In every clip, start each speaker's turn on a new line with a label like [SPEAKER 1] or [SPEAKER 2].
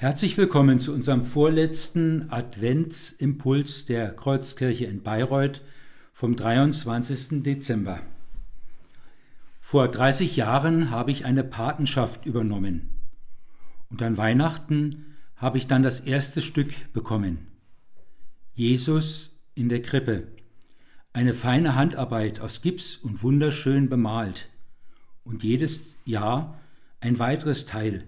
[SPEAKER 1] Herzlich willkommen zu unserem vorletzten Adventsimpuls der Kreuzkirche in Bayreuth vom 23. Dezember. Vor 30 Jahren habe ich eine Patenschaft übernommen. Und an Weihnachten habe ich dann das erste Stück bekommen. Jesus in der Krippe. Eine feine Handarbeit aus Gips und wunderschön bemalt. Und jedes Jahr ein weiteres Teil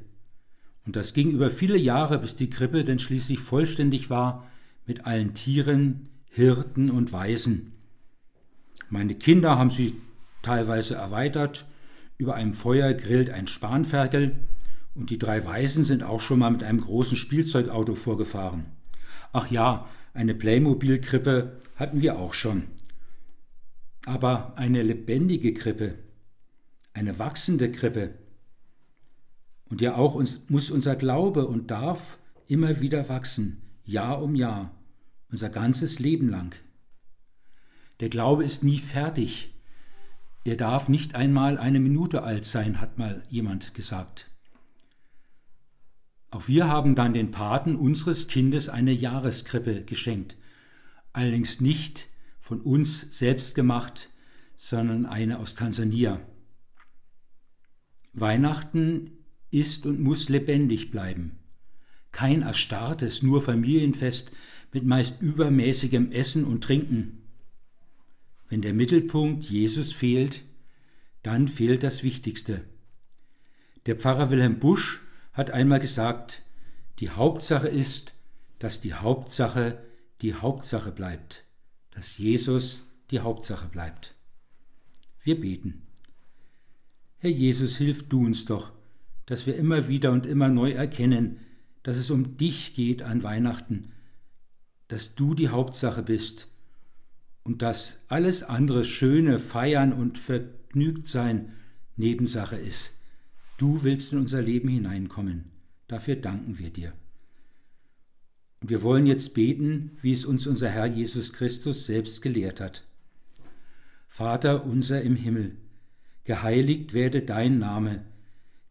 [SPEAKER 1] und das ging über viele Jahre, bis die Krippe denn schließlich vollständig war mit allen Tieren, Hirten und Waisen. Meine Kinder haben sie teilweise erweitert. Über einem Feuer grillt ein Spanferkel und die drei Waisen sind auch schon mal mit einem großen Spielzeugauto vorgefahren. Ach ja, eine Playmobil-Krippe hatten wir auch schon. Aber eine lebendige Krippe, eine wachsende Krippe, und ja auch uns, muss unser Glaube und darf immer wieder wachsen, Jahr um Jahr, unser ganzes Leben lang. Der Glaube ist nie fertig. Er darf nicht einmal eine Minute alt sein, hat mal jemand gesagt. Auch wir haben dann den Paten unseres Kindes eine Jahreskrippe geschenkt, allerdings nicht von uns selbst gemacht, sondern eine aus Tansania. Weihnachten ist und muss lebendig bleiben. Kein erstarrtes, nur Familienfest mit meist übermäßigem Essen und Trinken. Wenn der Mittelpunkt Jesus fehlt, dann fehlt das Wichtigste. Der Pfarrer Wilhelm Busch hat einmal gesagt, die Hauptsache ist, dass die Hauptsache die Hauptsache bleibt, dass Jesus die Hauptsache bleibt. Wir beten. Herr Jesus, hilf du uns doch, dass wir immer wieder und immer neu erkennen, dass es um dich geht an Weihnachten, dass du die Hauptsache bist und dass alles andere Schöne, Feiern und Vergnügtsein Nebensache ist. Du willst in unser Leben hineinkommen. Dafür danken wir dir. Und wir wollen jetzt beten, wie es uns unser Herr Jesus Christus selbst gelehrt hat. Vater unser im Himmel, geheiligt werde dein Name,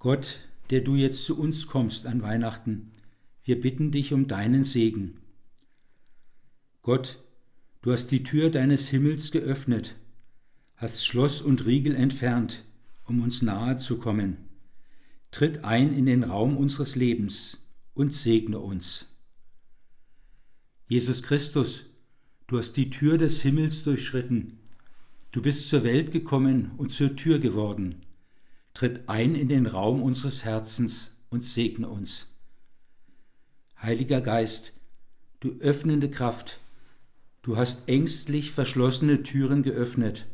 [SPEAKER 1] Gott, der du jetzt zu uns kommst an Weihnachten, wir bitten dich um deinen Segen. Gott, du hast die Tür deines Himmels geöffnet, hast Schloss und Riegel entfernt, um uns nahe zu kommen. Tritt ein in den Raum unseres Lebens und segne uns. Jesus Christus, du hast die Tür des Himmels durchschritten, du bist zur Welt gekommen und zur Tür geworden tritt ein in den Raum unseres Herzens und segne uns. Heiliger Geist, du öffnende Kraft, du hast ängstlich verschlossene Türen geöffnet,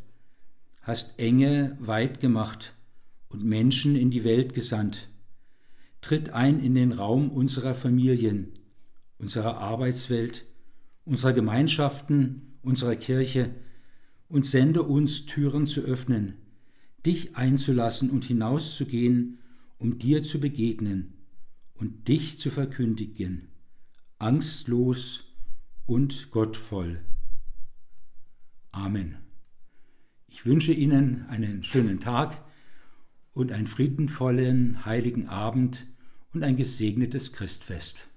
[SPEAKER 1] hast Enge weit gemacht und Menschen in die Welt gesandt. Tritt ein in den Raum unserer Familien, unserer Arbeitswelt, unserer Gemeinschaften, unserer Kirche und sende uns Türen zu öffnen, dich einzulassen und hinauszugehen, um dir zu begegnen und dich zu verkündigen, angstlos und gottvoll. Amen. Ich wünsche Ihnen einen schönen Tag und einen friedenvollen heiligen Abend und ein gesegnetes Christfest.